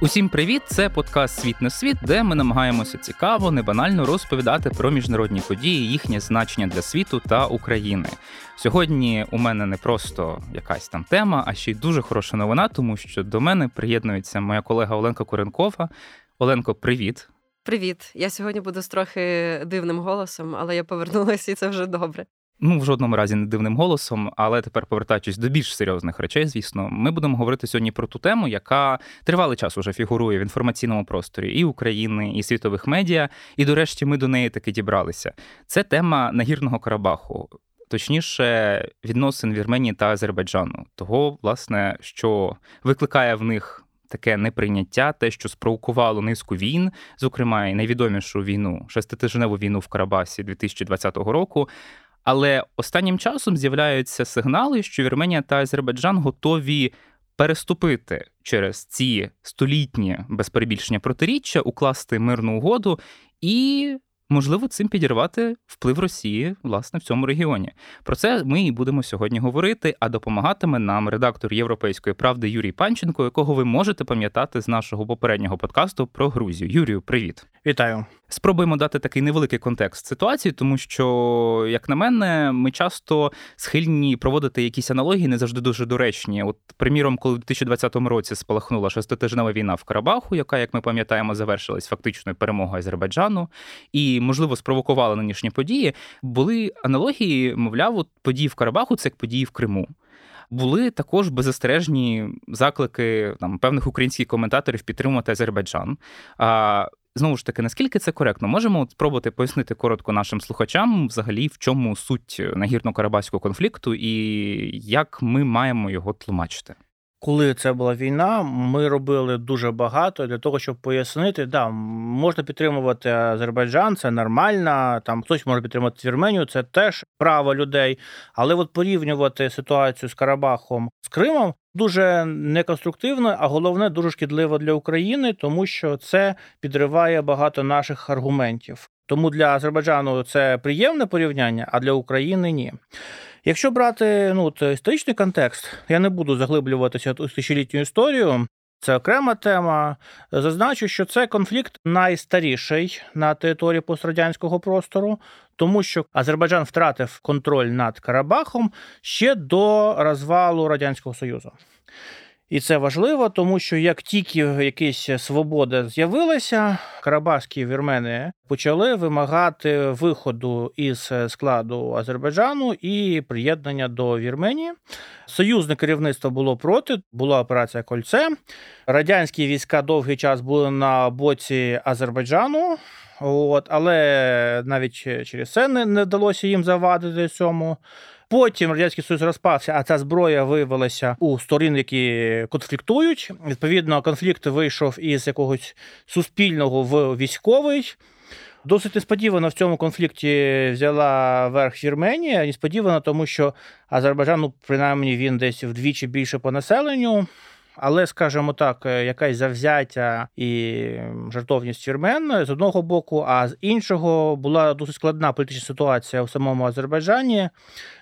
Усім привіт! Це подкаст Світ на світ, де ми намагаємося цікаво, небанально розповідати про міжнародні події, їхнє значення для світу та України. Сьогодні у мене не просто якась там тема, а ще й дуже хороша новина, тому що до мене приєднується моя колега Оленка Куренкова. Оленко, привіт! Привіт! Я сьогодні буду з трохи дивним голосом, але я повернулася, і це вже добре. Ну, в жодному разі не дивним голосом, але тепер повертаючись до більш серйозних речей, звісно, ми будемо говорити сьогодні про ту тему, яка тривалий час уже фігурує в інформаційному просторі і України, і світових медіа. І, до решті, ми до неї таки дібралися. Це тема нагірного Карабаху. Точніше, відносин Вірменії та Азербайджану, того, власне, що викликає в них таке неприйняття, те, що спровокувало низку війн, зокрема і найвідомішу війну, шеститижневу війну в Карабасі 2020 року. Але останнім часом з'являються сигнали, що Вірменія та Азербайджан готові переступити через ці столітні без перебільшення протиріччя, укласти мирну угоду і можливо цим підірвати вплив Росії власне в цьому регіоні. Про це ми і будемо сьогодні говорити. А допомагатиме нам редактор Європейської правди Юрій Панченко, якого ви можете пам'ятати з нашого попереднього подкасту про Грузію. Юрію, привіт, вітаю. Спробуємо дати такий невеликий контекст ситуації, тому що, як на мене, ми часто схильні проводити якісь аналогії, не завжди дуже доречні. От, приміром, коли в 2020 році спалахнула шеститижнева війна в Карабаху, яка, як ми пам'ятаємо, завершилась фактичною перемогою Азербайджану, і, можливо, спровокувала нинішні події, були аналогії, мовляв, от події в Карабаху це як події в Криму. Були також беззастережні заклики там певних українських коментаторів підтримувати Азербайджан. А Знову ж таки, наскільки це коректно? Можемо спробувати пояснити коротко нашим слухачам, взагалі, в чому суть нагірно-карабаського конфлікту і як ми маємо його тлумачити? Коли це була війна, ми робили дуже багато для того, щоб пояснити, да, можна підтримувати Азербайджан, це нормально. Там хтось може підтримати Вірменію, це теж право людей. Але от порівнювати ситуацію з Карабахом з Кримом дуже неконструктивно, а головне дуже шкідливо для України, тому що це підриває багато наших аргументів. Тому для Азербайджану це приємне порівняння, а для України ні. Якщо брати ну, історичний контекст, я не буду заглиблюватися у тисячолітню історію. Це окрема тема. Зазначу, що це конфлікт найстаріший на території пострадянського простору, тому що Азербайджан втратив контроль над Карабахом ще до розвалу Радянського Союзу. І це важливо, тому що як тільки якась свобода з'явилася, карабахські вірмени почали вимагати виходу із складу Азербайджану і приєднання до Вірменії. Союзне керівництво було проти, була операція Кольце. Радянські війська довгий час були на боці Азербайджану. От, Але навіть через це не, не вдалося їм завадити цьому. Потім радянський союз розпався, а ця зброя виявилася у сторін, які конфліктують. Відповідно, конфлікт вийшов із якогось суспільного в військовий. Досить несподівано в цьому конфлікті взяла верх Вірменія. Несподівано, тому що Азербайджан, ну, принаймні, він десь вдвічі більше по населенню. Але, скажімо так, е, якась завзяття і жартовність вірмен з одного боку, а з іншого була досить складна політична ситуація у самому Азербайджані.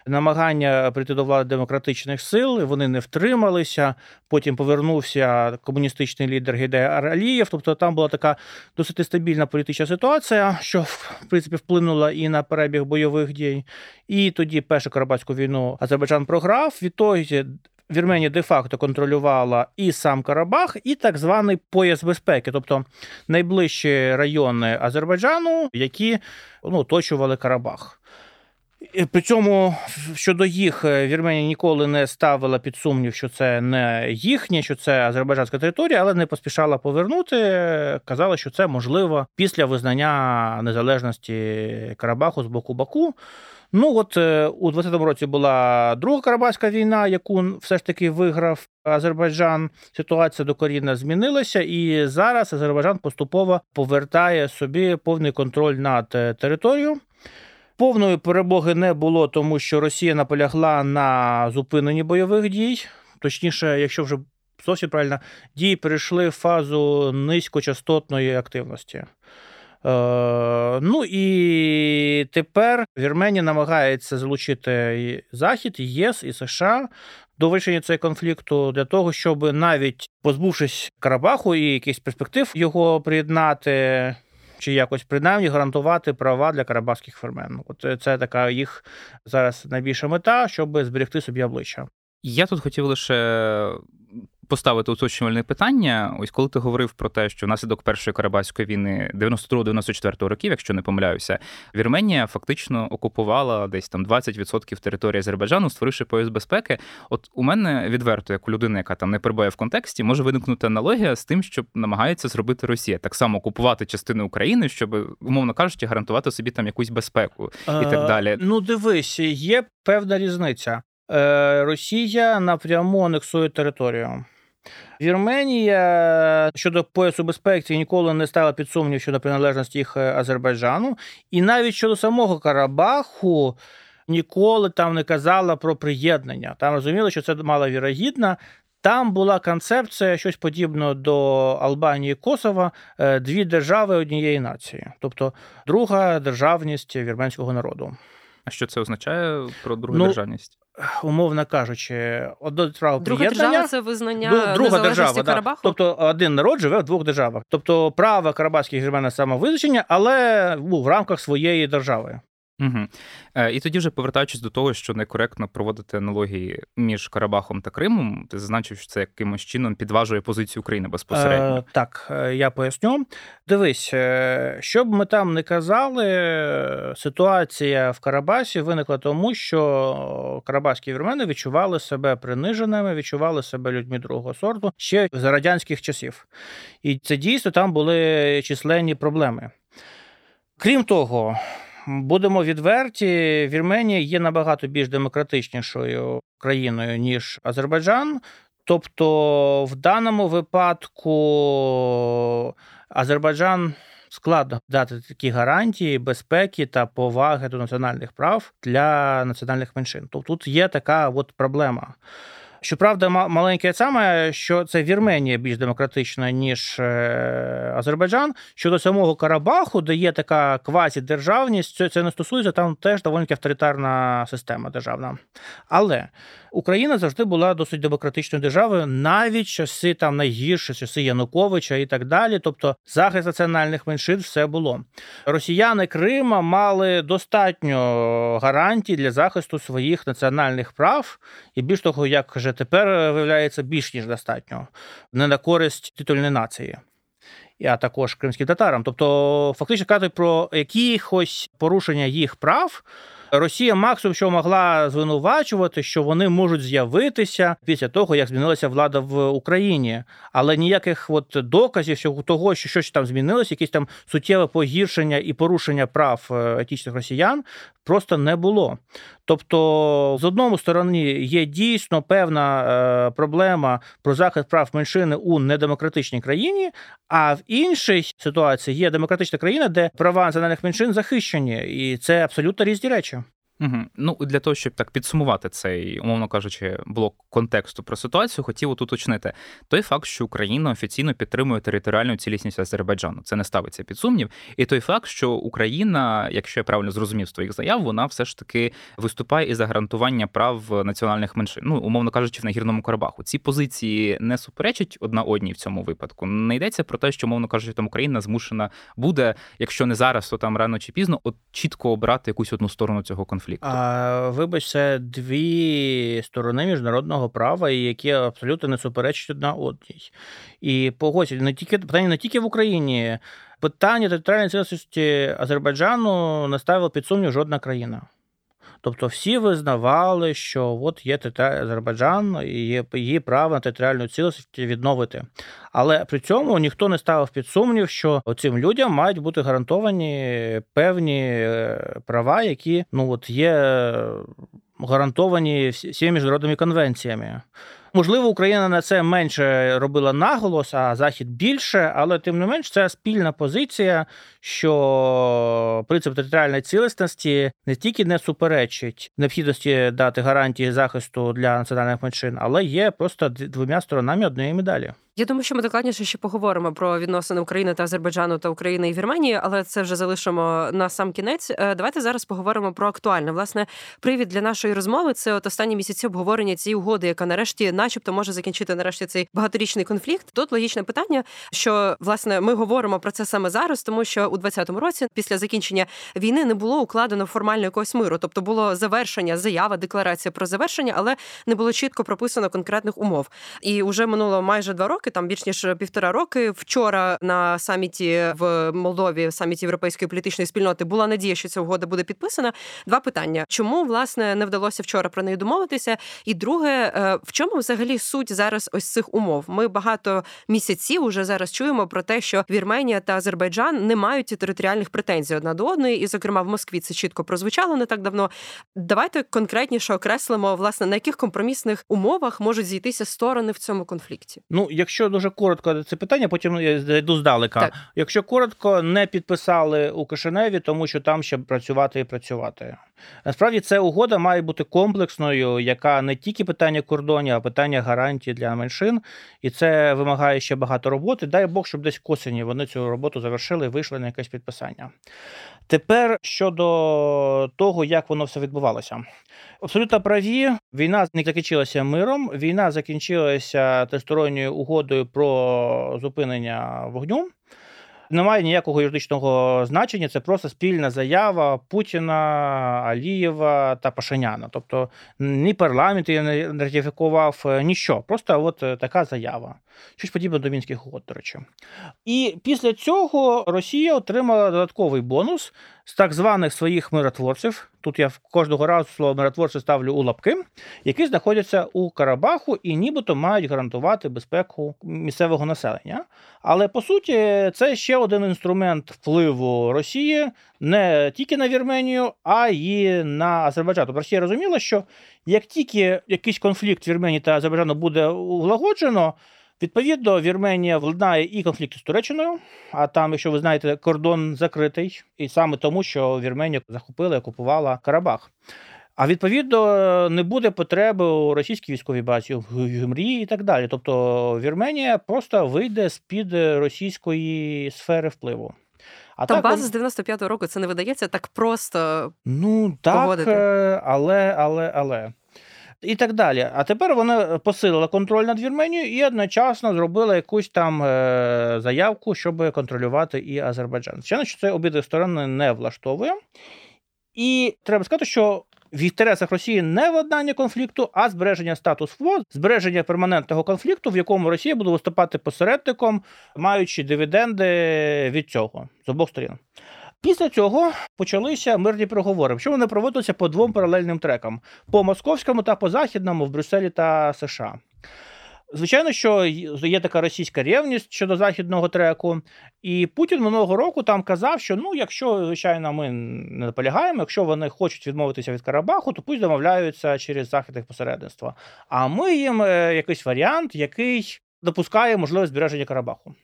Намагання прийти до влади демократичних сил, вони не втрималися. Потім повернувся комуністичний лідер Гідей Аралієв. Тобто там була така досить нестабільна політична ситуація, що в принципі вплинула і на перебіг бойових дій. І тоді першу Карабатську війну Азербайджан програв. Відтоді Вірменія де-факто контролювала і сам Карабах, і так званий пояс безпеки, тобто найближчі райони Азербайджану, які ну, оточували Карабах. При цьому щодо їх е, Вірменія ніколи не ставила під сумнів, що це не їхнє, що це азербайджанська територія, але не поспішала повернути. Казала, що це можливо після визнання незалежності Карабаху з боку Баку. Ну от е, у 20-му році була друга Карабахська війна, яку все ж таки виграв Азербайджан. Ситуація докорінно змінилася, і зараз Азербайджан поступово повертає собі повний контроль над е, територією. Повної перемоги не було, тому що Росія наполягла на зупиненні бойових дій. Точніше, якщо вже зовсім правильно, дії перейшли в фазу низькочастотної активності. Е, ну і тепер Вірменія намагається залучити Захід, ЄС, і США до вирішення цього конфлікту для того, щоб навіть позбувшись Карабаху і якихось перспектив його приєднати. Чи якось принаймні гарантувати права для карабахських фермен. От це така їх зараз найбільша мета, щоб зберегти собі обличчя. Я тут хотів лише поставити уточнювальне питання. Ось коли ти говорив про те, що внаслідок першої карабаської війни 92-94 років, якщо не помиляюся, Вірменія фактично окупувала десь там 20% території Азербайджану, створивши пояс безпеки. От у мене відверто, як у людини, яка там не перебуває в контексті, може виникнути аналогія з тим, що намагається зробити Росія, так само окупувати частини України, щоб умовно кажучи, гарантувати собі там якусь безпеку і так далі. Ну дивись, є певна різниця. Е, Росія напряму анексує територію. Вірменія щодо поясу безпеки ніколи не стала під сумнів щодо приналежності їх е, Азербайджану, і навіть щодо самого Карабаху ніколи там не казала про приєднання. Там розуміли, що це маловірогідно. Там була концепція щось подібне до Албанії і Косова, е, дві держави однієї нації, тобто друга державність вірменського народу. А що це означає про другу ну, державність? Умовно кажучи, одно держава Друга держава це визнання друга незалежності держава, Карабаху? Да. Тобто один народ живе в двох державах. Тобто право карабахських на самовизначення, але ну, в рамках своєї держави. Угу. І тоді, вже повертаючись до того, що некоректно проводити аналогії між Карабахом та Кримом, ти зазначив, що це якимось чином підважує позицію України безпосередньо. Е, Так, е, я поясню. Дивись, е, що б ми там не казали, ситуація в Карабасі виникла тому, що карабаські вірмени відчували себе приниженими, відчували себе людьми другого сорту ще з радянських часів. І це дійсно там були численні проблеми. Крім того, Будемо відверті, Вірменія є набагато більш демократичнішою країною ніж Азербайджан. Тобто, в даному випадку Азербайджан складно дати такі гарантії безпеки та поваги до національних прав для національних меншин. Тобто тут є така от проблема. Щоправда, маленьке саме, що це Вірменія більш демократична, ніж е, Азербайджан. Щодо самого Карабаху, де є така квазідержавність, це не стосується, там теж доволі авторитарна система державна. Але Україна завжди була досить демократичною державою, навіть часи там найгірші, часи Януковича і так далі. Тобто захист національних меншин все було. Росіяни Крима мали достатньо гарантій для захисту своїх національних прав, і більш того, як вже тепер виявляється більш ніж достатньо, не на користь титульної нації. А також кримським татарам. Тобто, фактично казати про якихось порушення їх прав. Росія максимум, що могла звинувачувати, що вони можуть з'явитися після того, як змінилася влада в Україні, але ніяких от доказів що того, що щось там змінилося, якісь там суттєве погіршення і порушення прав е, етічних росіян просто не було. Тобто, з одного сторони, є дійсно певна е, проблема про захист прав меншини у недемократичній країні, а в іншій ситуації є демократична країна, де права національних меншин захищені, і це абсолютно різні речі. Угу. Ну для того, щоб так підсумувати цей, умовно кажучи, блок контексту про ситуацію, хотів тут уточнити той факт, що Україна офіційно підтримує територіальну цілісність Азербайджану. Це не ставиться під сумнів. І той факт, що Україна, якщо я правильно зрозумів з твоїх заяв, вона все ж таки виступає і за гарантування прав національних меншин. Ну, умовно кажучи, в нагірному Карабаху. Ці позиції не суперечать одна одній в цьому випадку. Не йдеться про те, що умовно кажучи, там Україна змушена буде, якщо не зараз, то там рано чи пізно, от чітко обрати якусь одну сторону цього конфлікту конфлікту? А, Вибач, це дві сторони міжнародного права, які абсолютно не суперечать одна одній. І погодься, не тільки питання не тільки в Україні. Питання територіальної цілісності Азербайджану не ставила під сумнів жодна країна. Тобто всі визнавали, що от є Азербайджан і є її право на територіальну цілісність відновити. Але при цьому ніхто не ставив під сумнів, що цим людям мають бути гарантовані певні е, права, які ну от є гарантовані всіми міжнародними конвенціями. Можливо, Україна на це менше робила наголос, а Захід більше, але тим не менш це спільна позиція, що принцип територіальної цілісності не тільки не суперечить необхідності дати гарантії захисту для національних меншин, але є просто двома сторонами однієї медалі. Я думаю, що ми докладніше ще поговоримо про відносини України та Азербайджану та України і Вірменії, але це вже залишимо на сам кінець. Е, давайте зараз поговоримо про актуальне. Власне, привід для нашої розмови це от останні місяці обговорення цієї угоди, яка нарешті, начебто, може закінчити нарешті цей багаторічний конфлікт. Тут логічне питання, що власне ми говоримо про це саме зараз, тому що у 2020 році, після закінчення війни, не було укладено формально якогось миру, тобто було завершення, заява, декларація про завершення, але не було чітко прописано конкретних умов. І вже минуло майже два роки, там більш ніж півтора роки. Вчора на саміті в Молдові, саміті європейської політичної спільноти, була надія, що ця угода буде підписана. Два питання: чому власне не вдалося вчора про неї домовитися? І друге, е, в чому взагалі суть зараз ось цих умов? Ми багато місяців уже зараз чуємо про те, що Вірменія та Азербайджан не мають територіальних претензій одна до одної, і, зокрема, в Москві це чітко прозвучало не так давно. Давайте конкретніше окреслимо, власне, на яких компромісних умовах можуть зійтися сторони в цьому конфлікті. Ну, якщо дуже коротко це питання, потім я зайду здалека. Так. Якщо коротко, не підписали у Кишиневі, тому що там ще працювати і працювати. Насправді ця угода має бути комплексною, яка не тільки питання кордонів, а питання гарантій для меншин, і це вимагає ще багато роботи. Дай Бог, щоб десь к осені вони цю роботу завершили і вийшли на якесь підписання. Тепер щодо того, як воно все відбувалося, абсолютно праві. Війна не закінчилася миром. Війна закінчилася тристоронньою угодою про зупинення вогню. Немає ніякого юридичного значення, це просто спільна заява Путіна, Алієва та Пашиняна. Тобто ні парламент її не ратифікував, ніщо. Просто от така заява. Щось подібне до мінських угод, до речі. І після цього Росія отримала додатковий бонус з так званих своїх миротворців. Тут я кожного разу слово миротворці ставлю у лапки, які знаходяться у Карабаху і нібито мають гарантувати безпеку місцевого населення. Але по суті, це ще один інструмент впливу Росії не тільки на Вірменію, а й на Азербайджан. Тобто Росія розуміла, що як тільки якийсь конфлікт Вірменії та Азербайджану буде улагоджено. Відповідно, Вірменія владнає і конфлікт з Туреччиною, а там, якщо ви знаєте, кордон закритий, і саме тому, що Вірменія захопила і окупувала Карабах. А відповідно не буде потреби у російській військовій базі в Гюмрі і так далі. Тобто Вірменія просто вийде з під російської сфери впливу. А Там так, база з 95-го року це не видається так просто. Ну так, погодити. але, але, але і так далі. А тепер вона посилила контроль над Вірменією і одночасно зробила якусь там е, заявку, щоб контролювати і Азербайджан. Звичайно, що це обидві сторони не влаштовує. І треба сказати, що в інтересах Росії не владнання конфлікту, а збереження статус-кво, збереження перманентного конфлікту, в якому Росія буде виступати посередником, маючи дивіденди від цього з обох сторін. Після цього почалися мирні переговори. Що вони проводилися по двом паралельним трекам: по московському та по західному в Брюсселі та США. Звичайно, що є така російська ревність щодо західного треку, і Путін минулого року там казав, що ну, якщо звичайно ми не наполягаємо, якщо вони хочуть відмовитися від Карабаху, то пусть домовляються через західне посередництво. А ми їм е, якийсь варіант, який допускає можливість збереження Карабаху.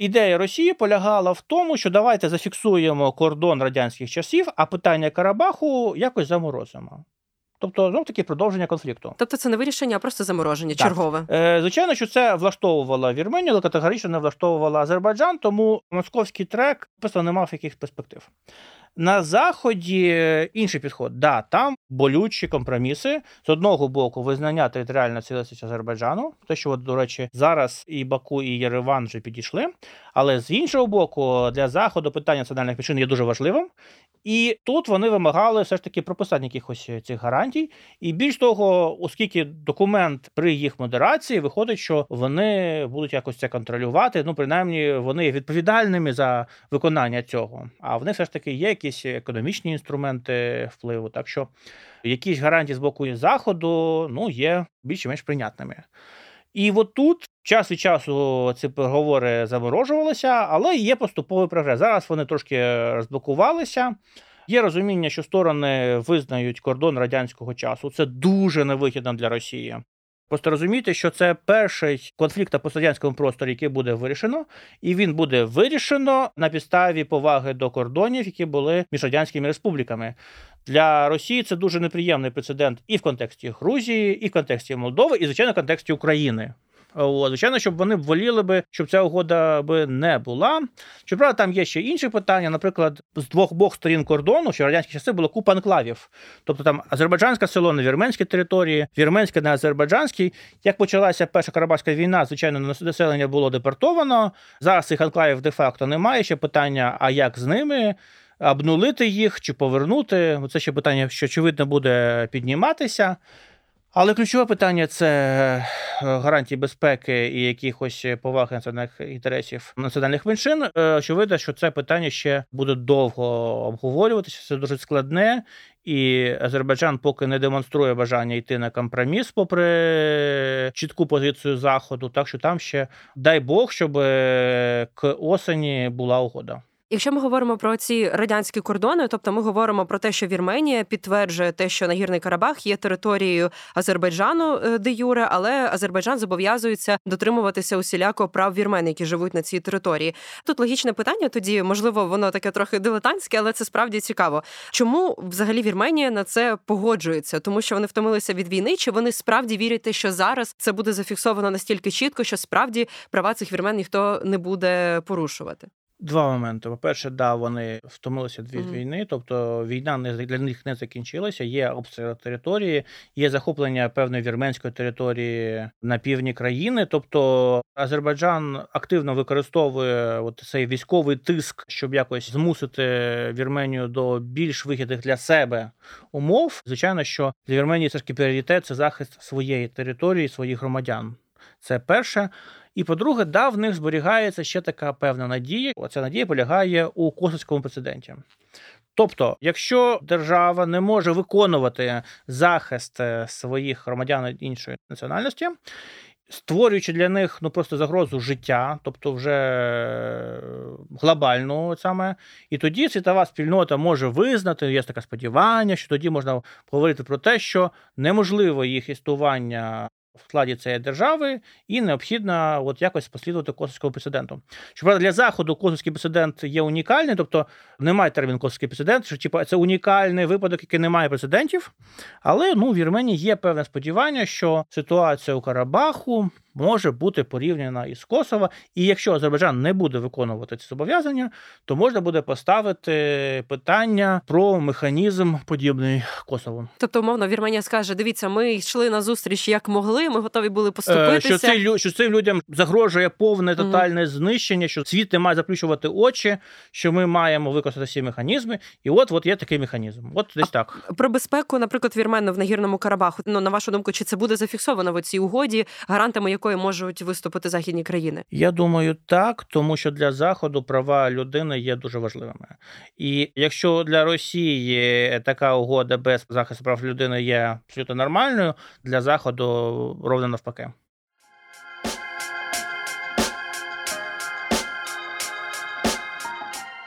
Ідея Росії полягала в тому, що давайте зафіксуємо кордон радянських часів, а питання Карабаху якось заморозимо. Тобто, знов таки продовження конфлікту. Тобто це не вирішення, а просто замороження так. чергове. Е, Звичайно, що це влаштовувала Вірменію, але категорично не влаштовувала Азербайджан, тому московський трек просто не мав яких перспектив. На заході інший підход. Да, там болючі компроміси з одного боку визнання територіальної цілісності Азербайджану, те, що от, до речі, зараз і Баку, і Єреван вже підійшли. Але з іншого боку, для заходу питання національних причин є дуже важливим. І тут вони вимагали все ж таки прописання якихось цих гарантій. І більш того, оскільки документ при їх модерації виходить, що вони будуть якось це контролювати. Ну, принаймні, вони є відповідальними за виконання цього. А в них все ж таки є якісь економічні інструменти впливу. Так що якісь гарантії з боку заходу ну, є більш-менш прийнятними. І от тут час від часу ці переговори заморожувалися, але є поступовий прогрес. Зараз вони трошки розблокувалися. Є розуміння, що сторони визнають кордон радянського часу. Це дуже невигідно для Росії. Просто розумійте, що це перший конфлікт на пострадянському просторі, який буде вирішено, і він буде вирішено на підставі поваги до кордонів, які були між радянськими республіками. Для Росії це дуже неприємний прецедент і в контексті Грузії, і в контексті Молдови, і звичайно в контексті України. Звичайно, щоб вони воліли би, щоб ця угода би не була. Щоправда, там є ще інші питання. Наприклад, з двох бок сторін кордону, що в радянські часи було купа анклавів. Тобто там азербайджанське село на вірменській території, вірменське на азербайджанській. Як почалася перша Карабахська війна, звичайно, населення було депортовано. Зараз цих анклавів де-факто немає. Ще питання: а як з ними? Обнулити їх чи повернути? Це ще питання, що очевидно буде підніматися. Але ключове питання це е, гарантії безпеки і якихось поваги національних інтересів національних меншин. Е, очевидно, що це питання ще буде довго обговорюватися. Це дуже складне, і Азербайджан поки не демонструє бажання йти на компроміс, попри чітку позицію заходу. Так що там ще дай Бог, щоб е, к осені була угода. Якщо ми говоримо про ці радянські кордони, тобто ми говоримо про те, що Вірменія підтверджує те, що Нагірний Карабах є територією Азербайджану е, де юре, але Азербайджан зобов'язується дотримуватися усіляко прав вірмен, які живуть на цій території. Тут логічне питання, тоді можливо, воно таке трохи дилетантське, але це справді цікаво. Чому взагалі Вірменія на це погоджується? Тому що вони втомилися від війни, чи вони справді вірять, що зараз це буде зафіксовано настільки чітко, що справді права цих вірмен ніхто не буде порушувати? Два моменти. По-перше, да, вони втомилися від mm-hmm. війни, тобто війна не для них не закінчилася. Є обстріл території, є захоплення певної вірменської території на півдні країни. Тобто Азербайджан активно використовує от цей військовий тиск, щоб якось змусити Вірменію до більш вигідних для себе умов. Звичайно, що для Вірменії це ж пріоритет – це захист своєї території, своїх громадян. Це перше. І по-друге, да, в них зберігається ще така певна надія. Оця надія полягає у косовському прецеденті. Тобто, якщо держава не може виконувати захист е, своїх громадян іншої національності, створюючи для них ну просто загрозу життя, тобто вже е, глобальну саме, і тоді світова спільнота може визнати, є таке сподівання, що тоді можна говорити про те, що неможливо їх існування в складі цієї держави, і необхідно от якось послідувати косовському прецеденту. Щоправда, для заходу косовський прецедент є унікальний, тобто немає термін косовський прецедент, що типу, це унікальний випадок, який не має прецедентів. Але ну, в Вірменії є певне сподівання, що ситуація у Карабаху може бути порівняна із Косово. І якщо Азербайджан не буде виконувати ці зобов'язання, то можна буде поставити питання про механізм подібний Косово. Тобто, умовно, Вірменія скаже: дивіться, ми йшли на зустріч як могли. Ми готові були поступитися. Що цей що цим людям загрожує повне тотальне mm-hmm. знищення, що світ не має заплющувати очі, що ми маємо використати всі механізми. І от от є такий механізм. От десь а так про безпеку, наприклад, вірмени в нагірному Карабаху. Ну на вашу думку, чи це буде зафіксовано в цій угоді, гарантами якої можуть виступити західні країни? Я думаю, так, тому що для заходу права людини є дуже важливими. І якщо для Росії така угода без захисту прав людини є абсолютно нормальною, для заходу ровно навпаки.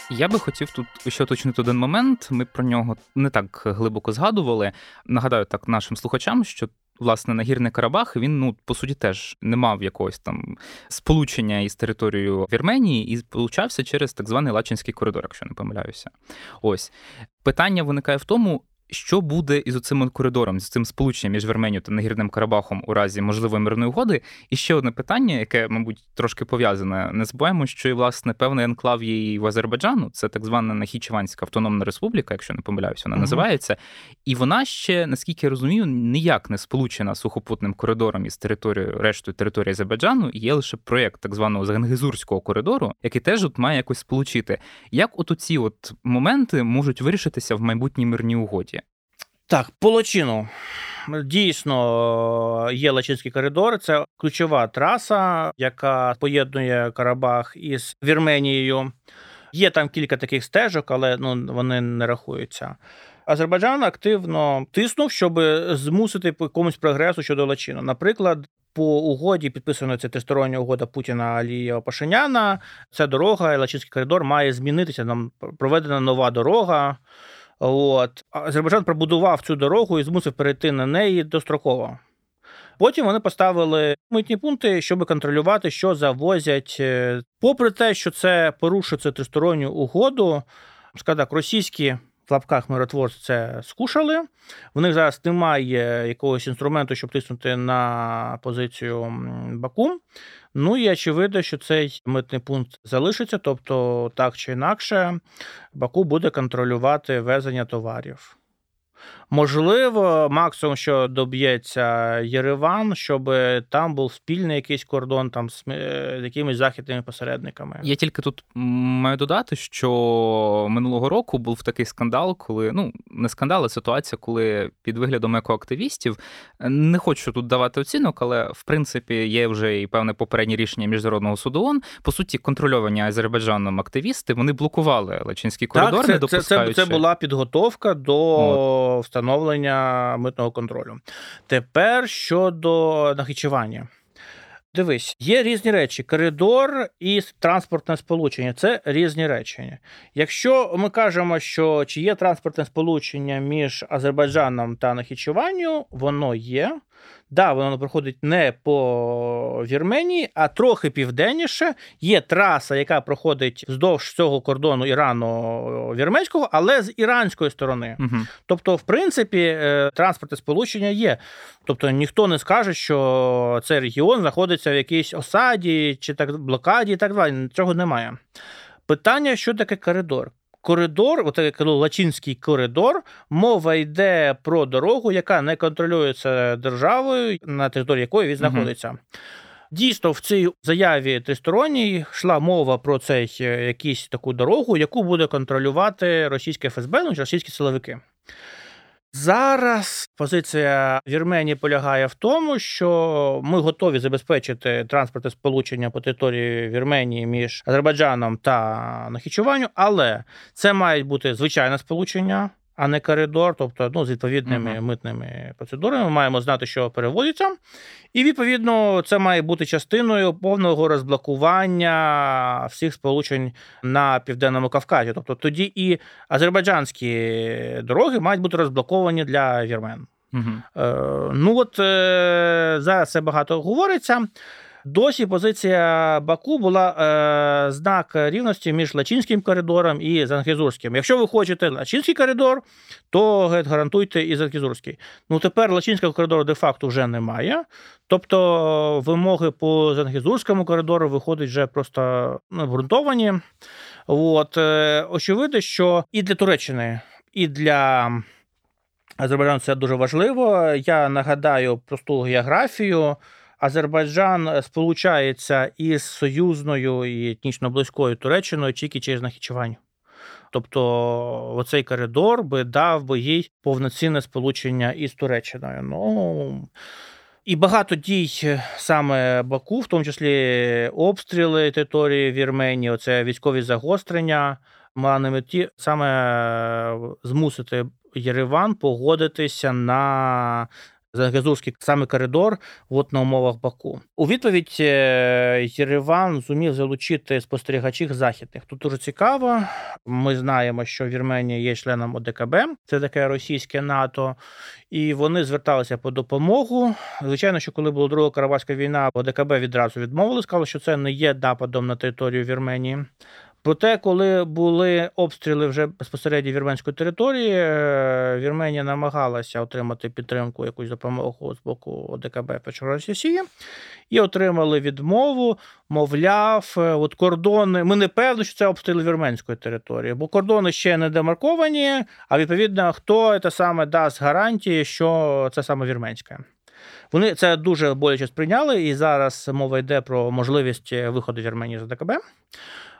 Я би хотів тут ще уточнити один момент. Ми про нього не так глибоко згадували. Нагадаю так нашим слухачам, що власне нагірний Карабах він ну по суті теж не мав якогось там сполучення із територією Вірменії і сполучався через так званий Лачинський коридор, якщо не помиляюся. Ось питання виникає в тому, що буде із цим коридором, з цим сполученням між Верменією та Нагірним Карабахом у разі можливої мирної угоди? І ще одне питання, яке, мабуть, трошки пов'язане. Не забуваємо, що і власне певний енклав є і в Азербайджану, це так звана Нахічеванська автономна республіка, якщо не помиляюся, вона uh-huh. називається. І вона ще, наскільки я розумію, ніяк не сполучена сухопутним коридором із територією рештою території Азербайджану. І є лише проєкт так званого Зангезурського коридору, який теж от має якось сполучити. Як от ці от моменти можуть вирішитися в майбутній мирній угоді? Так, Полочину. Дійсно, є Лачинський коридор. Це ключова траса, яка поєднує Карабах із Вірменією. Є там кілька таких стежок, але ну, вони не рахуються. Азербайджан активно тиснув, щоб змусити по якомусь прогресу щодо Лачину. Наприклад, по угоді підписана ця тристороння угода Путіна Алієва Пашиняна. Ця дорога, Лачинський коридор, має змінитися. Нам проведена нова дорога. От Азербайджан пробудував цю дорогу і змусив перейти на неї достроково. Потім вони поставили митні пункти, щоб контролювати, що завозять. Попри те, що це порушує цю тристоронню угоду, скажімо так, російські в лапках миротворці це скушали. В них зараз немає якогось інструменту, щоб тиснути на позицію Баку. Ну і очевидно, що цей митний пункт залишиться, тобто так чи інакше, Баку буде контролювати везення товарів. Можливо, максимум, що доб'ється Єреван, щоб там був спільний якийсь кордон там з е, якимись західними посередниками. Я тільки тут маю додати, що минулого року був такий скандал, коли ну не скандал, а ситуація, коли під виглядом екоактивістів не хочу тут давати оцінок, але в принципі є вже і певне попереднє рішення міжнародного суду ООН. По суті, контрольовані Азербайджаном активісти вони блокували Лачинський коридор, так, це, не допускаючи... Це, це, це була підготовка до встановлення встановлення митного контролю. Тепер щодо нахичування. Дивись, є різні речі. Коридор і транспортне сполучення це різні речі. Якщо ми кажемо, що чи є транспортне сполучення між Азербайджаном та Нахічеванню, воно є. Да, воно проходить не по Вірменії, а трохи південніше. Є траса, яка проходить вздовж цього кордону Ірану вірменського, але з іранської сторони. Угу. Тобто, в принципі, е, транспортне сполучення є. Тобто ніхто не скаже, що цей регіон знаходиться в якійсь осаді чи так блокаді, і так далі. Цього немає. Питання, що таке коридор? Коридор, от я кажу, Лачинський коридор, мова йде про дорогу, яка не контролюється державою, на території якої він знаходиться. Угу. Дійсно, в цій заяві тристоронній йшла мова про цей е, якусь таку дорогу, яку буде контролювати російське ФСБ, ну російські силовики. Зараз позиція Вірменії полягає в тому, що ми готові забезпечити транспортне сполучення по території Вірменії між Азербайджаном та Нахічуванню, але це має бути звичайне сполучення а не коридор, тобто ну, з відповідними uh-huh. митними процедурами. Ми маємо знати, що переводиться. І, відповідно, це має бути частиною повного розблокування всіх сполучень на Південному Кавказі. Тобто тоді і азербайджанські дороги мають бути розблоковані для вірмен. Uh-huh. Е, Ну от е, зараз це багато говориться. Досі позиція Баку була е, знак рівності між Лачинським коридором і Зангезурським. Якщо ви хочете Лачинський коридор, то гарантуйте і Зангезурський. Ну тепер Лачинського коридору де-факто вже немає. Тобто вимоги по Зангезурському коридору виходять вже просто обґрунтовані. От, е, Очевидно, що і для Туреччини, і для Азербайджану це дуже важливо. Я нагадаю просту географію. Азербайджан е, сполучається із союзною і етнічно близькою Туреччиною тільки через Нахічевань. Тобто оцей коридор би дав би їй повноцінне сполучення із Туреччиною. Ну і багато дій е, саме Баку, в тому числі обстріли території Вірменії, оце військові загострення, мала на меті саме е, змусити Єреван погодитися на Загазурський саме коридор от на умовах Баку. У відповідь е, Єреван зумів залучити спостерігачів західних. Тут дуже цікаво. Ми знаємо, що Вірменія є членом ОДКБ, це таке російське НАТО, і вони зверталися по допомогу. Звичайно, що коли була друга Карабаська війна, ОДКБ відразу відмовили, сказали, що це не є нападом на територію Вірменії. Проте, коли були обстріли вже безпосередньо вірменської території, е, Вірменія намагалася отримати підтримку, якусь допомогу з боку ОДКБ Росії і отримали відмову. Мовляв, е, от кордони. Ми не певні, що це обстріли вірменської території, бо кордони ще не демарковані. А відповідно, хто це саме дасть гарантії, що це саме вірменське. Вони це дуже боляче сприйняли, і зараз мова йде про можливість виходу Вірменії з ОДКБ.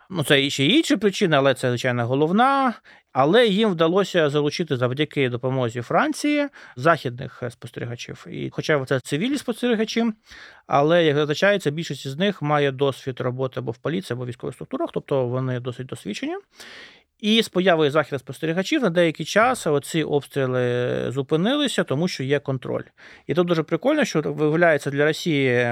Ну, це ще інші причини, але це, звичайно, головна. Але їм вдалося залучити завдяки допомозі Франції західних спостерігачів. І, хоча це цивільні спостерігачі, але як зазначається, більшість з них має досвід роботи або в поліції, або в військових структурах, тобто вони досить досвідчені. І з появою західних спостерігачів на деякий час оці обстріли зупинилися, тому що є контроль. І тут дуже прикольно, що виявляється для Росії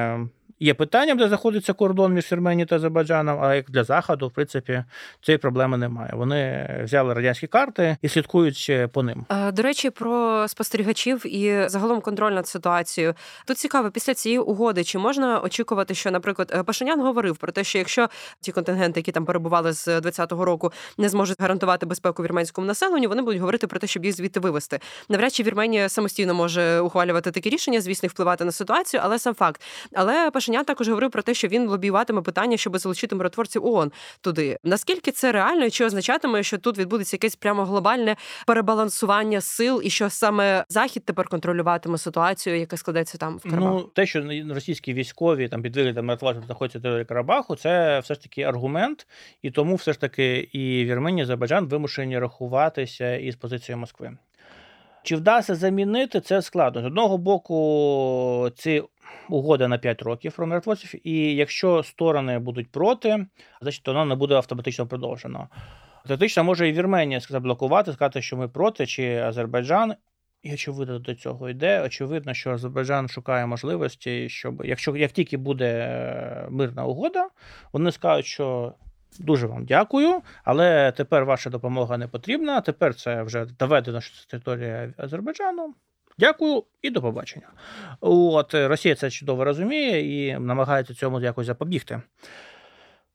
є питанням, де знаходиться кордон між Вірменією та Азербайджаном, а як для Заходу, в принципі, цієї проблеми немає. Вони взяли карти і слідкують по ним. До речі, про спостерігачів і загалом контроль над ситуацією. Тут цікаво, після цієї угоди чи можна очікувати, що, наприклад, Пашинян говорив про те, що якщо ті контингенти, які там перебували з 20-го року, не зможуть гарантувати безпеку вірменському населенню, вони будуть говорити про те, щоб їх звідти вивести. Навряд чи Вірменія самостійно може ухвалювати такі рішення, звісно, впливати на ситуацію, але сам факт. Але Пашинян також говорив про те, що він лобіюватиме питання, щоб залучити миротворців ООН туди. Наскільки це реально, і чи означатиме, що тут відбудеться якесь прямо глобальне перебалансування сил, і що саме захід тепер контролюватиме ситуацію, яка складеться там в Карабаху? Ну те, що російські військові там під виглядом миротворців знаходяться на території Карабаху, це все ж таки аргумент, і тому все ж таки і Вірменія, і Азербайджан вимушені рахуватися із позицією Москви. Чи вдасться замінити це складно? З одного боку, ці угода на 5 років про миротворців, і якщо сторони будуть проти, значить вона не буде автоматично продовжена. Теоретично може і Вірменія заблокувати, сказати, що ми проти, чи Азербайджан. І очевидно до цього йде. Очевидно, що Азербайджан шукає можливості, щоб якщо як тільки буде мирна угода, вони скажуть, що Дуже вам дякую, але тепер ваша допомога не потрібна. Тепер це вже доведено, що це територія Азербайджану. Дякую і до побачення. От Росія це чудово розуміє і намагається цьому якось запобігти.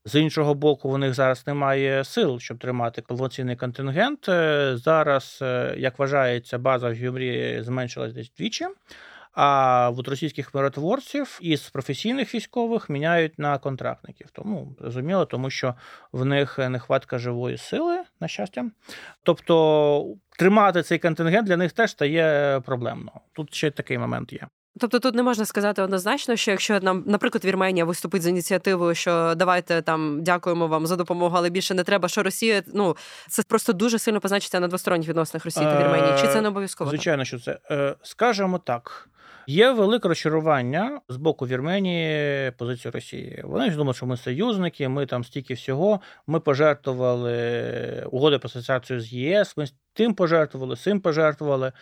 З іншого боку, у них зараз немає сил, щоб тримати повноцінний контингент. Зараз, як вважається, база в Юмрі зменшилась десь двічі. А от російських миротворців із професійних військових міняють на контрактників. Тому зрозуміло, тому що в них нехватка живої сили, на щастя. Тобто тримати цей контингент для них теж стає проблемно. Тут ще такий момент є. Тобто тут не можна сказати однозначно, що якщо нам, наприклад, Вірменія виступить з ініціативою, що давайте там дякуємо вам за допомогу, але більше не треба, що Росія ну це просто дуже сильно позначиться на двосторонніх відносинах Росії та Вірменії. Чи це не обов'язково? Звичайно, що це е, скажемо так. Є велике розчарування з боку Вірменії позиції Росії. Вони ж думають, що ми союзники, ми там стільки всього. Ми пожертвували угоди про асоціацію з ЄС. Ми тим пожертвували, цим пожертвували.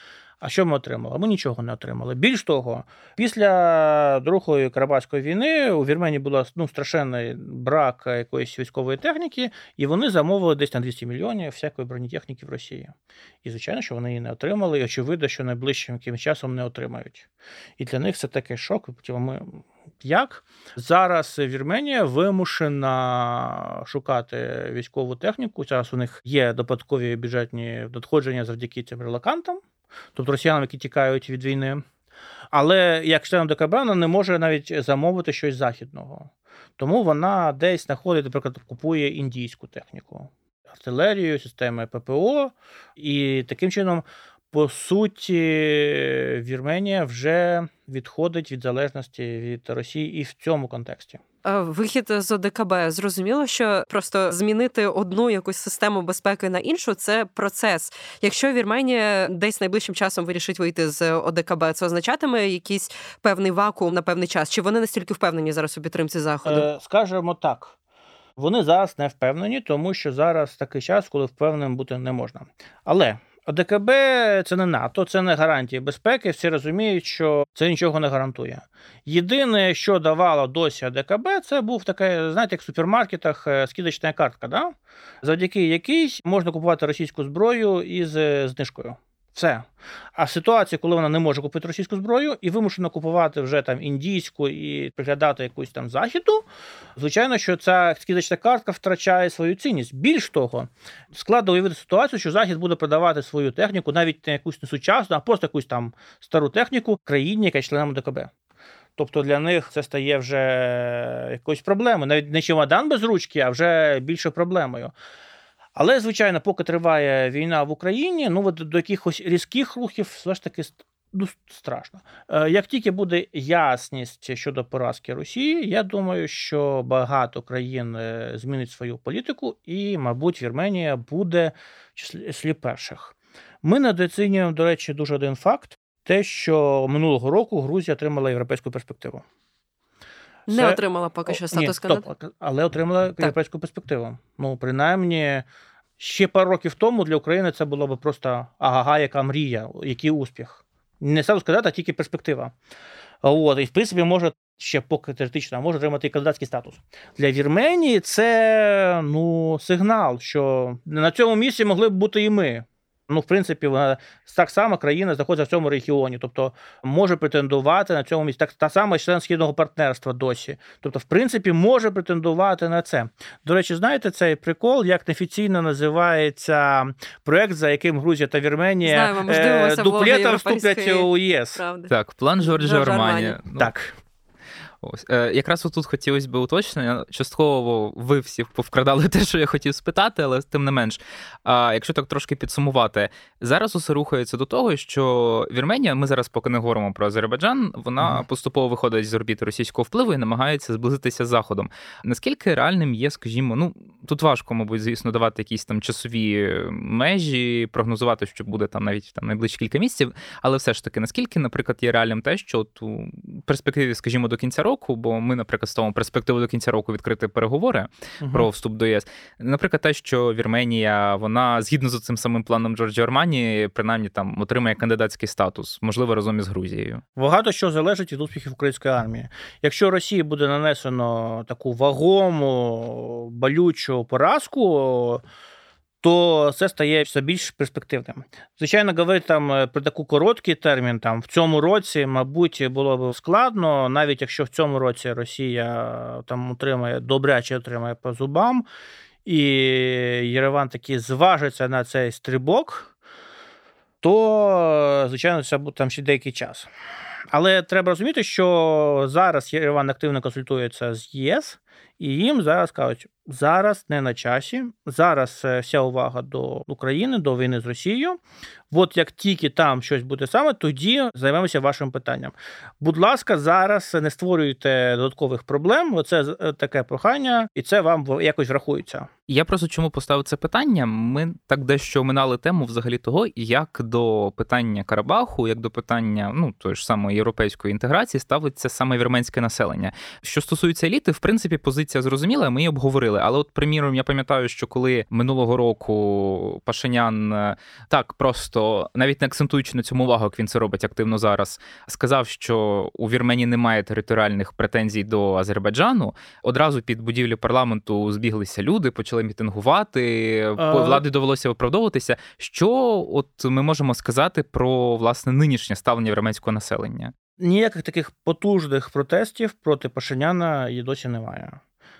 А що ми отримали? Ми нічого не отримали. Більш того, після Другої Карабахської війни у Вірменії був ну, страшенний брак якоїсь військової техніки, і вони замовили десь на 200 мільйонів всякої бронетехніки в Росії. І, звичайно, що вони її не отримали, і очевидно, що найближчим якимось часом не отримають. І для них це такий шок. Ми як зараз Вірменія вимушена шукати військову техніку. Зараз у них є додаткові бюджетні надходження завдяки цим релакантам тобто росіянам, які тікають від війни. Але як член ДКБ вона не може навіть замовити щось західного. Тому вона десь знаходить, наприклад, купує індійську техніку, артилерію, системи ППО, і таким чином по суті, Вірменія вже відходить від залежності від Росії і в цьому контексті. Вихід з ОДКБ зрозуміло, що просто змінити одну якусь систему безпеки на іншу це процес. Якщо Вірменія десь найближчим часом вирішить вийти з ОДКБ, це означатиме якийсь певний вакуум на певний час. Чи вони настільки впевнені зараз у підтримці заходу? Е, Скажемо так. Вони зараз не впевнені, тому що зараз такий час, коли впевненим бути не можна. Але ОДКБ це не НАТО, це не гарантія безпеки. Всі розуміють, що це нічого не гарантує. Єдине, що давало досі ОДКБ, це був таке, знаєте, як в супермаркетах е, скидочна картка, да? завдяки якій можна купувати російську зброю із е, знижкою. Все. А ситуація, коли вона не може купити російську зброю і вимушена купувати вже там індійську і приглядати якусь там західу, звичайно, що ця скидочна картка втрачає свою цінність. Більш того, складно уявити ситуацію, що захід буде продавати свою техніку, навіть не якусь не сучасну, а просто якусь там стару техніку країні, яка членом ДКБ. Тобто для них це стає вже якоюсь проблемою. Навіть не чемодан без ручки, а вже більше проблемою. Але, звичайно, поки триває війна в Україні, ну от до якихось різких рухів все ж таки ну, страшно. Е, як тільки буде ясність щодо поразки Росії, я думаю, що багато країн е, змінить свою політику, і, мабуть, Вірменія буде числі перших. Ми недооцінюємо, до речі, дуже один факт: те, що минулого року Грузія отримала європейську перспективу. Не Це... отримала поки що статус кандидата. але отримала так. європейську перспективу. Ну, принаймні, ще пару років тому для України це було б просто агага, яка мрія, який успіх. Не статус кандидата, а тільки перспектива. От, І в принципі, може ще поки теоретично, може отримати і кандидатський статус. Для Вірменії це ну, сигнал, що на цьому місці могли б бути і ми. Ну, в принципі, вона так само країна знаходиться в цьому регіоні, тобто може претендувати на цьому місці. Так та сама член східного партнерства досі. Тобто, в принципі, може претендувати на це. До речі, знаєте цей прикол, як неофіційно називається проект, за яким Грузія та Вірменія влоги дуплетом вступлять у ЄС. Правда. Так, план Армані. Армані. Ну, Так. Ось е, якраз тут хотілося б уточнення. Частково ви всі повкрадали те, що я хотів спитати, але тим не менш. А якщо так трошки підсумувати, зараз усе рухається до того, що Вірменія, ми зараз поки не говоримо про Азербайджан, вона Мгм. поступово виходить з орбіти російського впливу і намагається зблизитися з заходом. Наскільки реальним є, скажімо, ну тут важко, мабуть, звісно, давати якісь там часові межі, прогнозувати, що буде там навіть там найближчі кілька місяців, але все ж таки, наскільки, наприклад, є реальним те, що от у перспективі, скажімо, до кінця року, бо ми, наприклад, ставимо перспективу до кінця року відкрити переговори Мгм. про вступ до ЄС. Наприклад, те, що Вірменія, вона згідно з цим самим планом Джорджі Армані, принаймні там отримає кандидатський статус, можливо, разом із Грузією. Багато що залежить від успіхів української армії. Якщо Росії буде нанесено таку вагому, болючу поразку, то це стає все більш перспективним. Звичайно, говорити там е, про таку короткий термін, там в цьому році, мабуть, було б складно, навіть якщо в цьому році Росія там отримає добряче отримає по зубам, і Єреван таки зважиться на цей стрибок, то, звичайно, це буде там ще деякий час. Але треба розуміти, що зараз Єреван активно консультується з ЄС, і їм зараз кажуть, зараз не на часі, зараз е, вся увага до України, до війни з Росією. От як тільки там щось буде саме, тоді займемося вашим питанням. Будь ласка, зараз не створюйте додаткових проблем. Оце е, таке прохання, і це вам якось врахується. Я просто чому поставив це питання? Ми так дещо оминали тему взагалі того, як до питання Карабаху, як до питання ну тої ж самої європейської інтеграції ставиться саме вірменське населення. Що стосується еліти, в принципі, позиція зрозуміла, ми її обговорили. Але, от, приміром, я пам'ятаю, що коли минулого року Пашинян е, так просто навіть не акцентуючи на цьому увагу, як він це робить активно зараз, сказав, що у Вірменії немає територіальних претензій до Азербайджану. Одразу під будівлю парламенту збіглися люди, почали мітингувати. А- Влади довелося виправдовуватися. Що от ми можемо сказати про власне нинішнє ставлення вірменського населення? Ніяких таких потужних протестів проти Пашиняна і досі немає.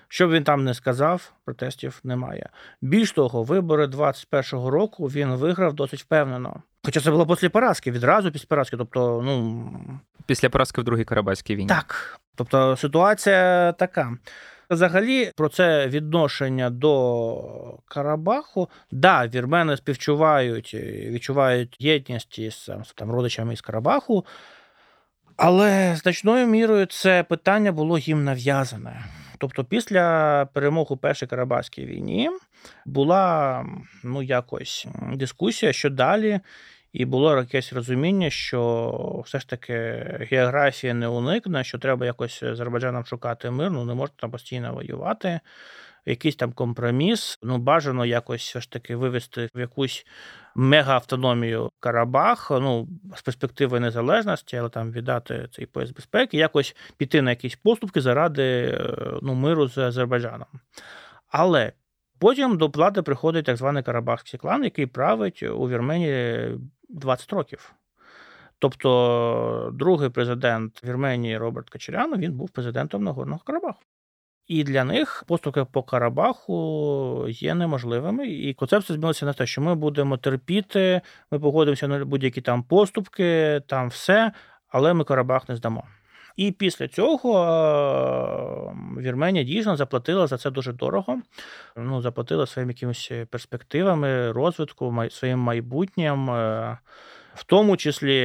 Що б він там не сказав, протестів немає. Більш того, вибори 21-го року він виграв досить впевнено. Хоча це було після поразки, відразу після поразки. Тобто, ну Після поразки в другій Карабаській війні. так. Тобто ситуація така. Взагалі, про це відношення до Карабаху, да, вірмени співчувають, відчувають єдність із там, там, родичами із Карабаху, але значною мірою це питання було їм нав'язане. Тобто, після перемоги у Першій Карабахській війні була ну, якось дискусія, що далі, і було якесь розуміння, що все ж таки географія не уникне, що треба якось з Азербайджаном шукати мир, ну не можна там постійно воювати. Якийсь там компроміс, ну бажано якось все ж таки вивести в якусь мегаавтономію Карабах, ну з перспективи незалежності, але там віддати цей пояс безпеки, якось піти на якісь поступки заради е, ну, миру з Азербайджаном. Але потім до влади приходить так званий Карабахський клан, який править у Вірменії 20 років. Тобто, другий президент Вірменії Роберт Качерян, він був президентом Нагорного Карабаху. І для них поступки по Карабаху є неможливими. І концепція змінилася на те, що ми будемо терпіти, ми погодимося на будь-які там поступки, там все, але ми Карабах не здамо. І після цього е, Вірменія дійсно заплатила за це дуже дорого. Ну, заплатила своїми якимись перспективами, розвитку, своїм майбутнім. е, В тому числі,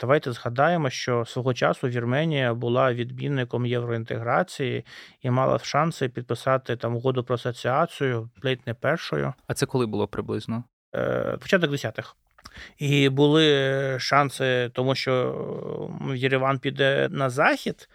давайте згадаємо, що свого часу Вірменія була відмінником євроінтеграції і мала шанси підписати там угоду про асоціацію, ледь не першою. А це коли було приблизно? Е, Початок десятих. І були шанси, тому що Єреван піде на захід.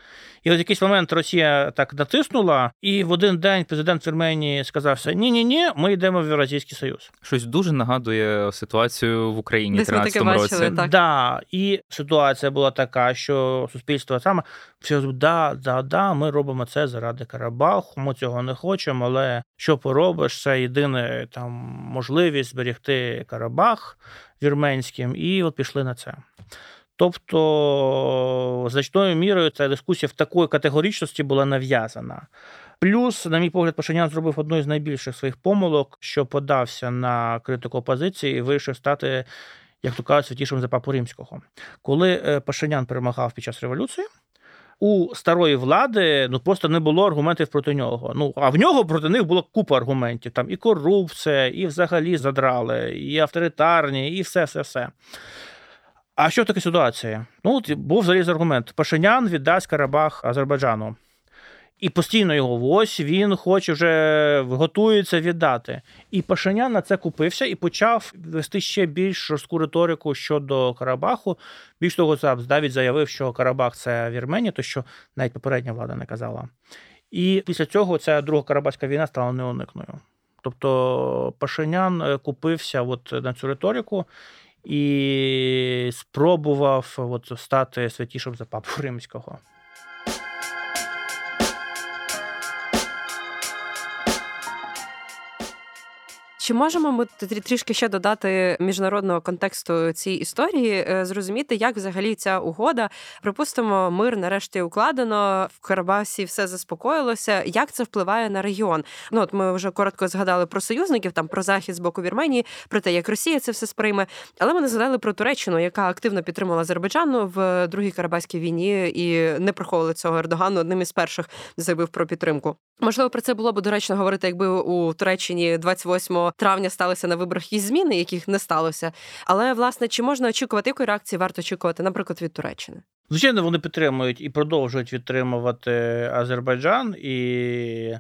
І от якийсь момент Росія так натиснула, і в один день президент Вірменії сказав: ні ні ні ми йдемо в Євразійський Союз. Щось дуже нагадує ситуацію в Україні в 13 році. Бачили, так. Да, І ситуація була така, що суспільство саме все да, да, да, ми робимо це заради Карабаху. Ми цього не хочемо, але що поробиш? Це єдина там можливість зберегти Карабах вірменським, і от пішли на це. Тобто, значною мірою ця дискусія в такої категоричності була нав'язана. Плюс, на мій погляд, Пашинян зробив одну з найбільших своїх помилок, що подався на критику опозиції і вирішив стати, як то кажуть, святішим за папу римського. Коли е, Пашинян перемагав під час революції. У старої влади ну просто не було аргументів проти нього. Ну а в нього проти них було купа аргументів. Там і корупція, і взагалі задрали, і авторитарні, і все, все, все. А що таке ситуація? Ну, от був заліз аргумент: Пашинян віддасть Карабах Азербайджану. І постійно його ось він хоче вже готується віддати. І Пашинян на це купився і почав вести ще більш жорстку риторику щодо Карабаху. Більш того, навіть заявив, що Карабах це Вірменія, то що навіть попередня влада не казала. І після цього ця друга Карабахська війна стала неуникною. Тобто Пашинян е, купився от на цю риторику і спробував от стати святішим за папу римського. Чи можемо ми трішки ще додати міжнародного контексту цієї історії, е, зрозуміти, як взагалі ця угода, припустимо, мир нарешті укладено в Карабасі, все заспокоїлося. Як це впливає на регіон? Ну от ми вже коротко згадали про союзників, там про захід з боку Вірменії, про те, як Росія це все сприйме. Але ми не згадали про Туреччину, яка активно підтримала Азербайджану в другій Карабаській війні і не приховували цього Ердогану. Одним із перших заявив про підтримку. Можливо, про це було б доречно говорити, якби у Туреччині 28 травня сталися на виборах і зміни, яких не сталося. Але власне чи можна очікувати якої реакції варто очікувати, наприклад, від Туреччини? Звичайно, вони підтримують і продовжують підтримувати Азербайджан, і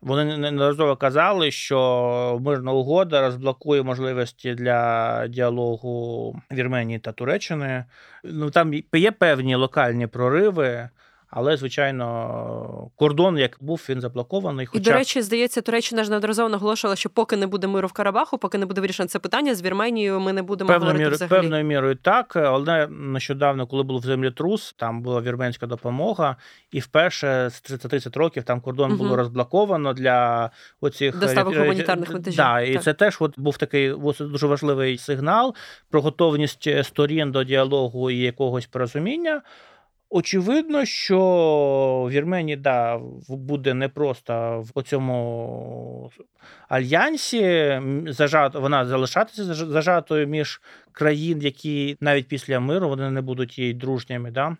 вони неодноразово казали, що мирна угода розблокує можливості для діалогу Вірменії та Туреччини. Ну там є певні локальні прориви. Але, звичайно, кордон, як був, він заблокований. Хоча... І, до речі, здається, Туреччина ж неодноразово наголошувала, що поки не буде миру в Карабаху, поки не буде вирішено це питання з Вірменією, ми не будемо Певною говорити мірою, взагалі. Певною мірою так, але нещодавно, коли був землетрус, там була вірменська допомога, і вперше з 30 років там кордон угу. було розблоковано для оцих доставок гуманітарних вантажів. Да, і так. це теж от був такий дуже важливий сигнал про готовність сторін до діалогу і якогось порозуміння. Очевидно, що Вірменії да, буде не просто в цьому альянсі зажат, вона залишатися зажатою між країн, які навіть після миру вони не будуть їй дружніми. Да?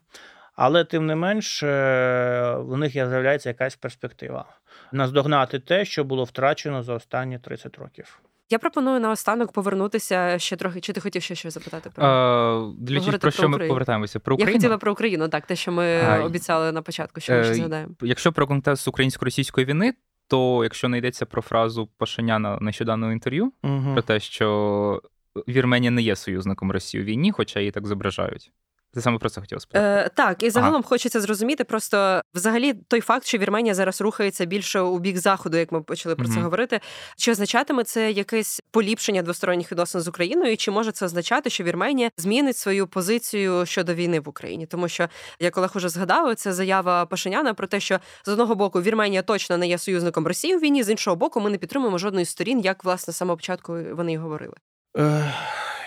Але тим не менш в них з'являється якась перспектива наздогнати те, що було втрачено за останні 30 років. Я пропоную наостанок повернутися ще трохи. Чи ти хотів ще щось запитати про а, Дивлячись, про що про ми повертаємося? Про Україну? Я хотіла про Україну, так те, що ми а, обіцяли на початку, що ми ще е, згадаємо. Якщо про контекст українсько-російської війни, то якщо не йдеться про фразу Пашиняна нещодавнього інтерв'ю, угу. про те, що Вірменія не є союзником Росії у війні, хоча її так зображають. Ти саме про це хотів спитати. Е, Так, і загалом ага. хочеться зрозуміти. Просто взагалі той факт, що Вірменія зараз рухається більше у бік заходу, як ми почали про mm-hmm. це говорити. Чи означатиме це якесь поліпшення двосторонніх відносин з Україною? Чи може це означати, що Вірменія змінить свою позицію щодо війни в Україні? Тому що як Олег уже згадав, це заява Пашиняна про те, що з одного боку Вірменія точно не є союзником Росії у війні, з іншого боку, ми не підтримуємо жодної сторін, як власне з самого початку вони й говорили.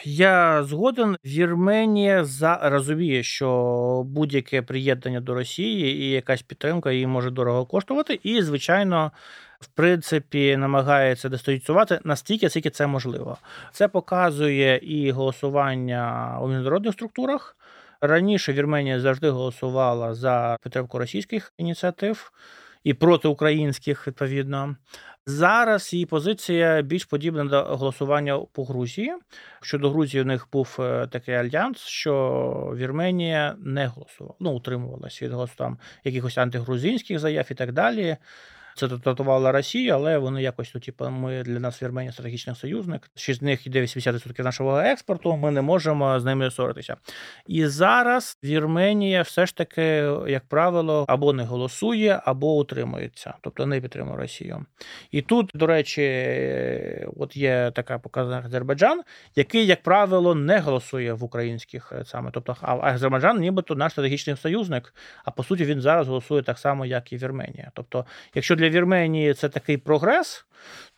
Я згоден. Вірменія за розуміє, що будь-яке приєднання до Росії і якась підтримка її може дорого коштувати, і, звичайно, в принципі, намагається дистанціювати настільки, скільки це можливо. Це показує і голосування у міжнародних структурах. Раніше Вірменія завжди голосувала за підтримку російських ініціатив і проти українських відповідно. Зараз її позиція більш подібна до голосування по Грузії. Щодо Грузії, у них був е, такий альянс, що Вірменія не голосувала, ну утримувалася від там якихось антигрузинських заяв і так далі. Це тратувала Росія, але вони якось ну, типу, ми для нас Вірменія стратегічний союзник. Ще з них йде 80% нашого експорту. Ми не можемо з ними ссоритися. І зараз Вірменія все ж таки, як правило, або не голосує, або утримується, тобто не підтримує Росію. І тут, до речі, от є така показана Азербайджан, який, як правило, не голосує в українських е, саме. Тобто, Азербайджан, нібито наш стратегічний союзник. А по суті, він зараз голосує так само, як і Вірменія. Тобто, якщо для Вірменії це такий прогрес,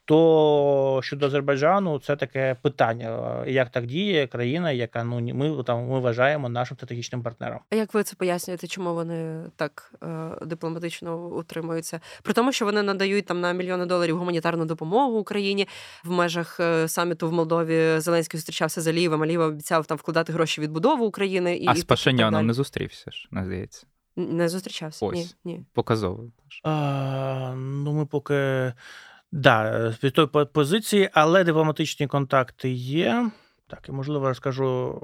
то щодо Азербайджану це таке питання, як так діє країна, яка ну ми там ми вважаємо нашим стратегічним партнером. А як ви це пояснюєте, чому вони так е, дипломатично утримуються? При тому, що вони надають там на мільйони доларів гуманітарну допомогу Україні в межах е, саміту в Молдові Зеленський зустрічався з Алієвим, Алієв обіцяв там вкладати гроші в відбудову України і а з Пашиняном не зустрівся ж, здається. Не зустрічався. Ось. Ні, ні. Показово. А, Ну ми поки. Да, з тої позиції, але дипломатичні контакти є. Так, і можливо розкажу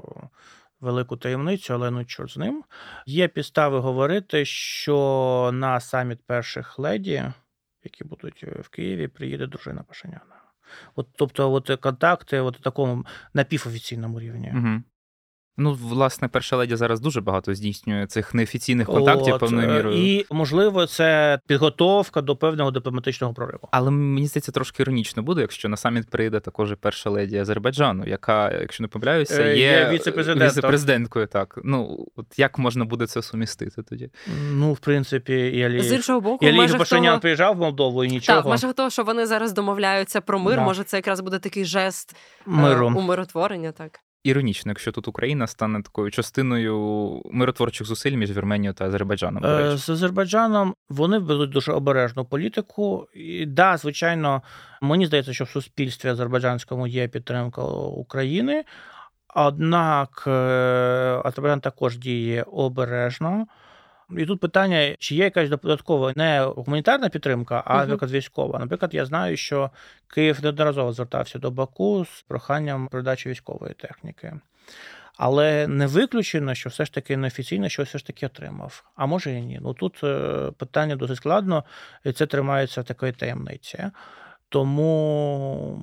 велику таємницю, але ну чорт з ним. Є підстави говорити, що на саміт перших леді, які будуть в Києві, приїде дружина Пашиняна. От, Тобто, от контакти, от такому напівофіційному рівні. Угу. Ну, власне, перша леді зараз дуже багато здійснює цих неофіційних контактів От, певною мірою. І, можливо, це підготовка до певного дипломатичного прориву. Але мені здається, трошки іронічно буде, якщо на саміт прийде також і перша леді Азербайджану, яка, якщо не помиляюся, є, є віце-президентом. віце-президенткою. Так ну от як можна буде це сумістити тоді? Ну, в принципі, і Алієв, з іншого боку, і Алієв Пашинян того... приїжджав в Молдову і нічого. Так, в межах того, що вони зараз домовляються про мир, Да. може це якраз буде такий жест Миру. е, умиротворення, так. Іронічно, якщо тут Україна стане такою частиною миротворчих зусиль між Вірменією та Азербайджаном. Е. З Азербайджаном вони ведуть дуже обережну політику. І да, звичайно, мені здається, що в суспільстві азербайджанському є підтримка України. Однак е, Азербайджан також діє обережно. І тут питання, чи є якась додаткова не гуманітарна підтримка, а наприклад, військова. Наприклад, я знаю, що Київ неодноразово звертався до Баку з проханням передачі військової техніки. Але не виключено, що все ж таки неофіційно щось все ж таки отримав. А може і ні. Ну тут е, питання досить складно, і це тримається в такої таємниці. Тому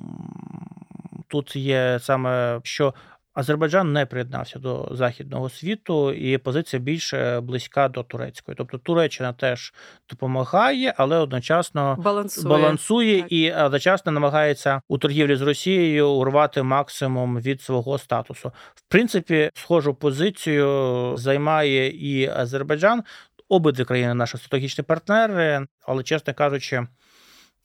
тут є саме що. Азербайджан не приєднався до західного світу, і позиція більше близька до турецької. Тобто Туреччина теж допомагає, але одночасно Балансує. балансує і одночасно намагається у торгівлі з Росією урвати максимум від свого статусу. В принципі, схожу позицію займає і Азербайджан. Обидві країни наші стратегічні партнери, але чесно кажучи,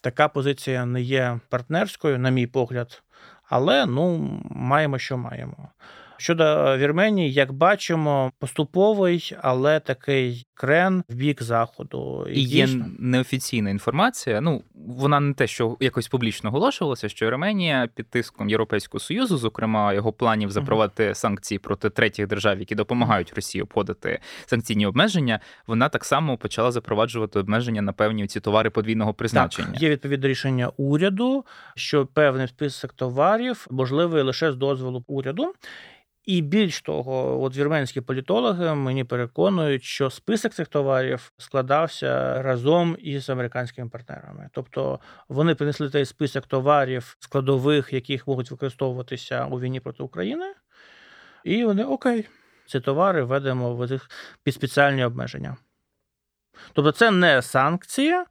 така позиція не є партнерською, на мій погляд. Але ну маємо, що маємо. Щодо Вірменії, як бачимо, поступовий, але такий крен в бік заходу. І є дійсно- неофіційна інформація. Ну вона не те, що якось публічно оголошувалася, що Вірменія під тиском Європейського союзу, зокрема його планів запровадити санкції проти третіх держав, які допомагають Росії обходити санкційні обмеження. Вона так само почала запроваджувати обмеження на певні ці товари подвійного призначення. Так, є відповідне рішення уряду, що певний список товарів можливий лише з дозволу уряду. І більш того, от вірменські політологи мені переконують, що список цих товарів складався разом із американськими партнерами. Тобто вони принесли той список товарів складових, яких можуть використовуватися у війні проти України, і вони окей, ці товари введемо в їх під спеціальні обмеження. Тобто, це не санкція,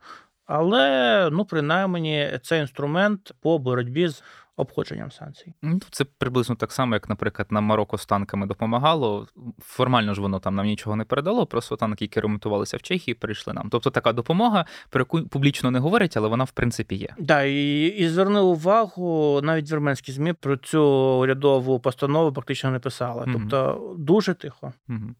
але ну, принаймні це інструмент по боротьбі з обходженням санкцій. Ну, Це приблизно так само, як, наприклад, нам Марокко з танками допомагало. Формально ж воно там нам нічого не передало, просто танки, які ремонтувалися в Чехії, прийшли нам. Тобто така допомога, про яку публічно не говорять, але вона в принципі є. Да, і, і зверни увагу, навіть вірменські ЗМІ про цю урядову постанову практично не писали. Тобто дуже тихо. Угу.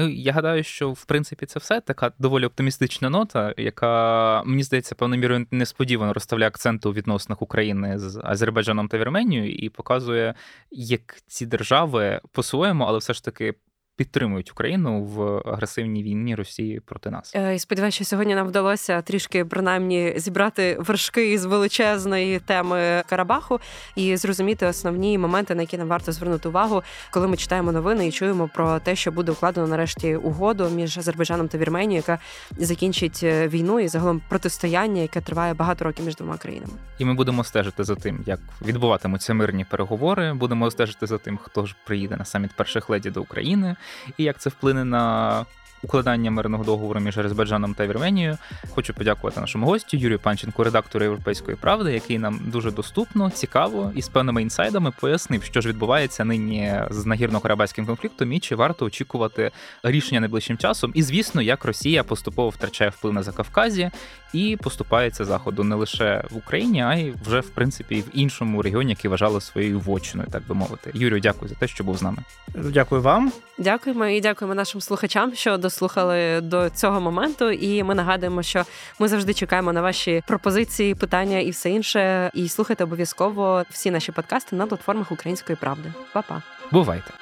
Ну, я гадаю, що в принципі це все. Така доволі оптимістична нота, яка мені здається певною мірою несподівано розставляє акценти у відносинах України з Азербайджаном та Вірменією і показує, як ці держави по-своєму, але все ж таки підтримують Україну в агресивній війні Росії проти нас. Е, і сподіваюся, що сьогодні нам вдалося трішки принаймні зібрати вершки із величезної теми Карабаху і зрозуміти основні моменти, на які нам варто звернути увагу, коли ми читаємо новини і чуємо про те, що буде укладено нарешті угоду між Азербайджаном та Вірменією, яка закінчить е, війну і загалом протистояння, яке триває багато років між двома країнами. І ми будемо стежити за тим, як відбуватимуться мирні переговори. Будемо стежити за тим, хто ж приїде на саміт перших леді до України, і як це вплине на укладання мирного договору між Азербайджаном та Вірменією. Хочу подякувати нашому гостю Юрію Панченку, редактору Європейської правди, який нам дуже доступно, цікаво і з певними інсайдами пояснив, що ж відбувається нині з нагірно-карабайським конфліктом і чи варто очікувати рішення найближчим часом. І звісно, як Росія поступово втрачає вплив на Закавказі і поступається заходу не лише в Україні, а й вже в принципі в іншому регіоні, який вважали своєю вочиною, так би мовити. Юрію, дякую за те, що був з нами. Дякую вам. Дякуємо і дякуємо нашим слухачам, що дослухали до цього моменту. І ми нагадуємо, що ми завжди чекаємо на ваші пропозиції, питання і все інше. І слухайте обов'язково всі наші подкасти на платформах Української правди. Па-па. Бувайте.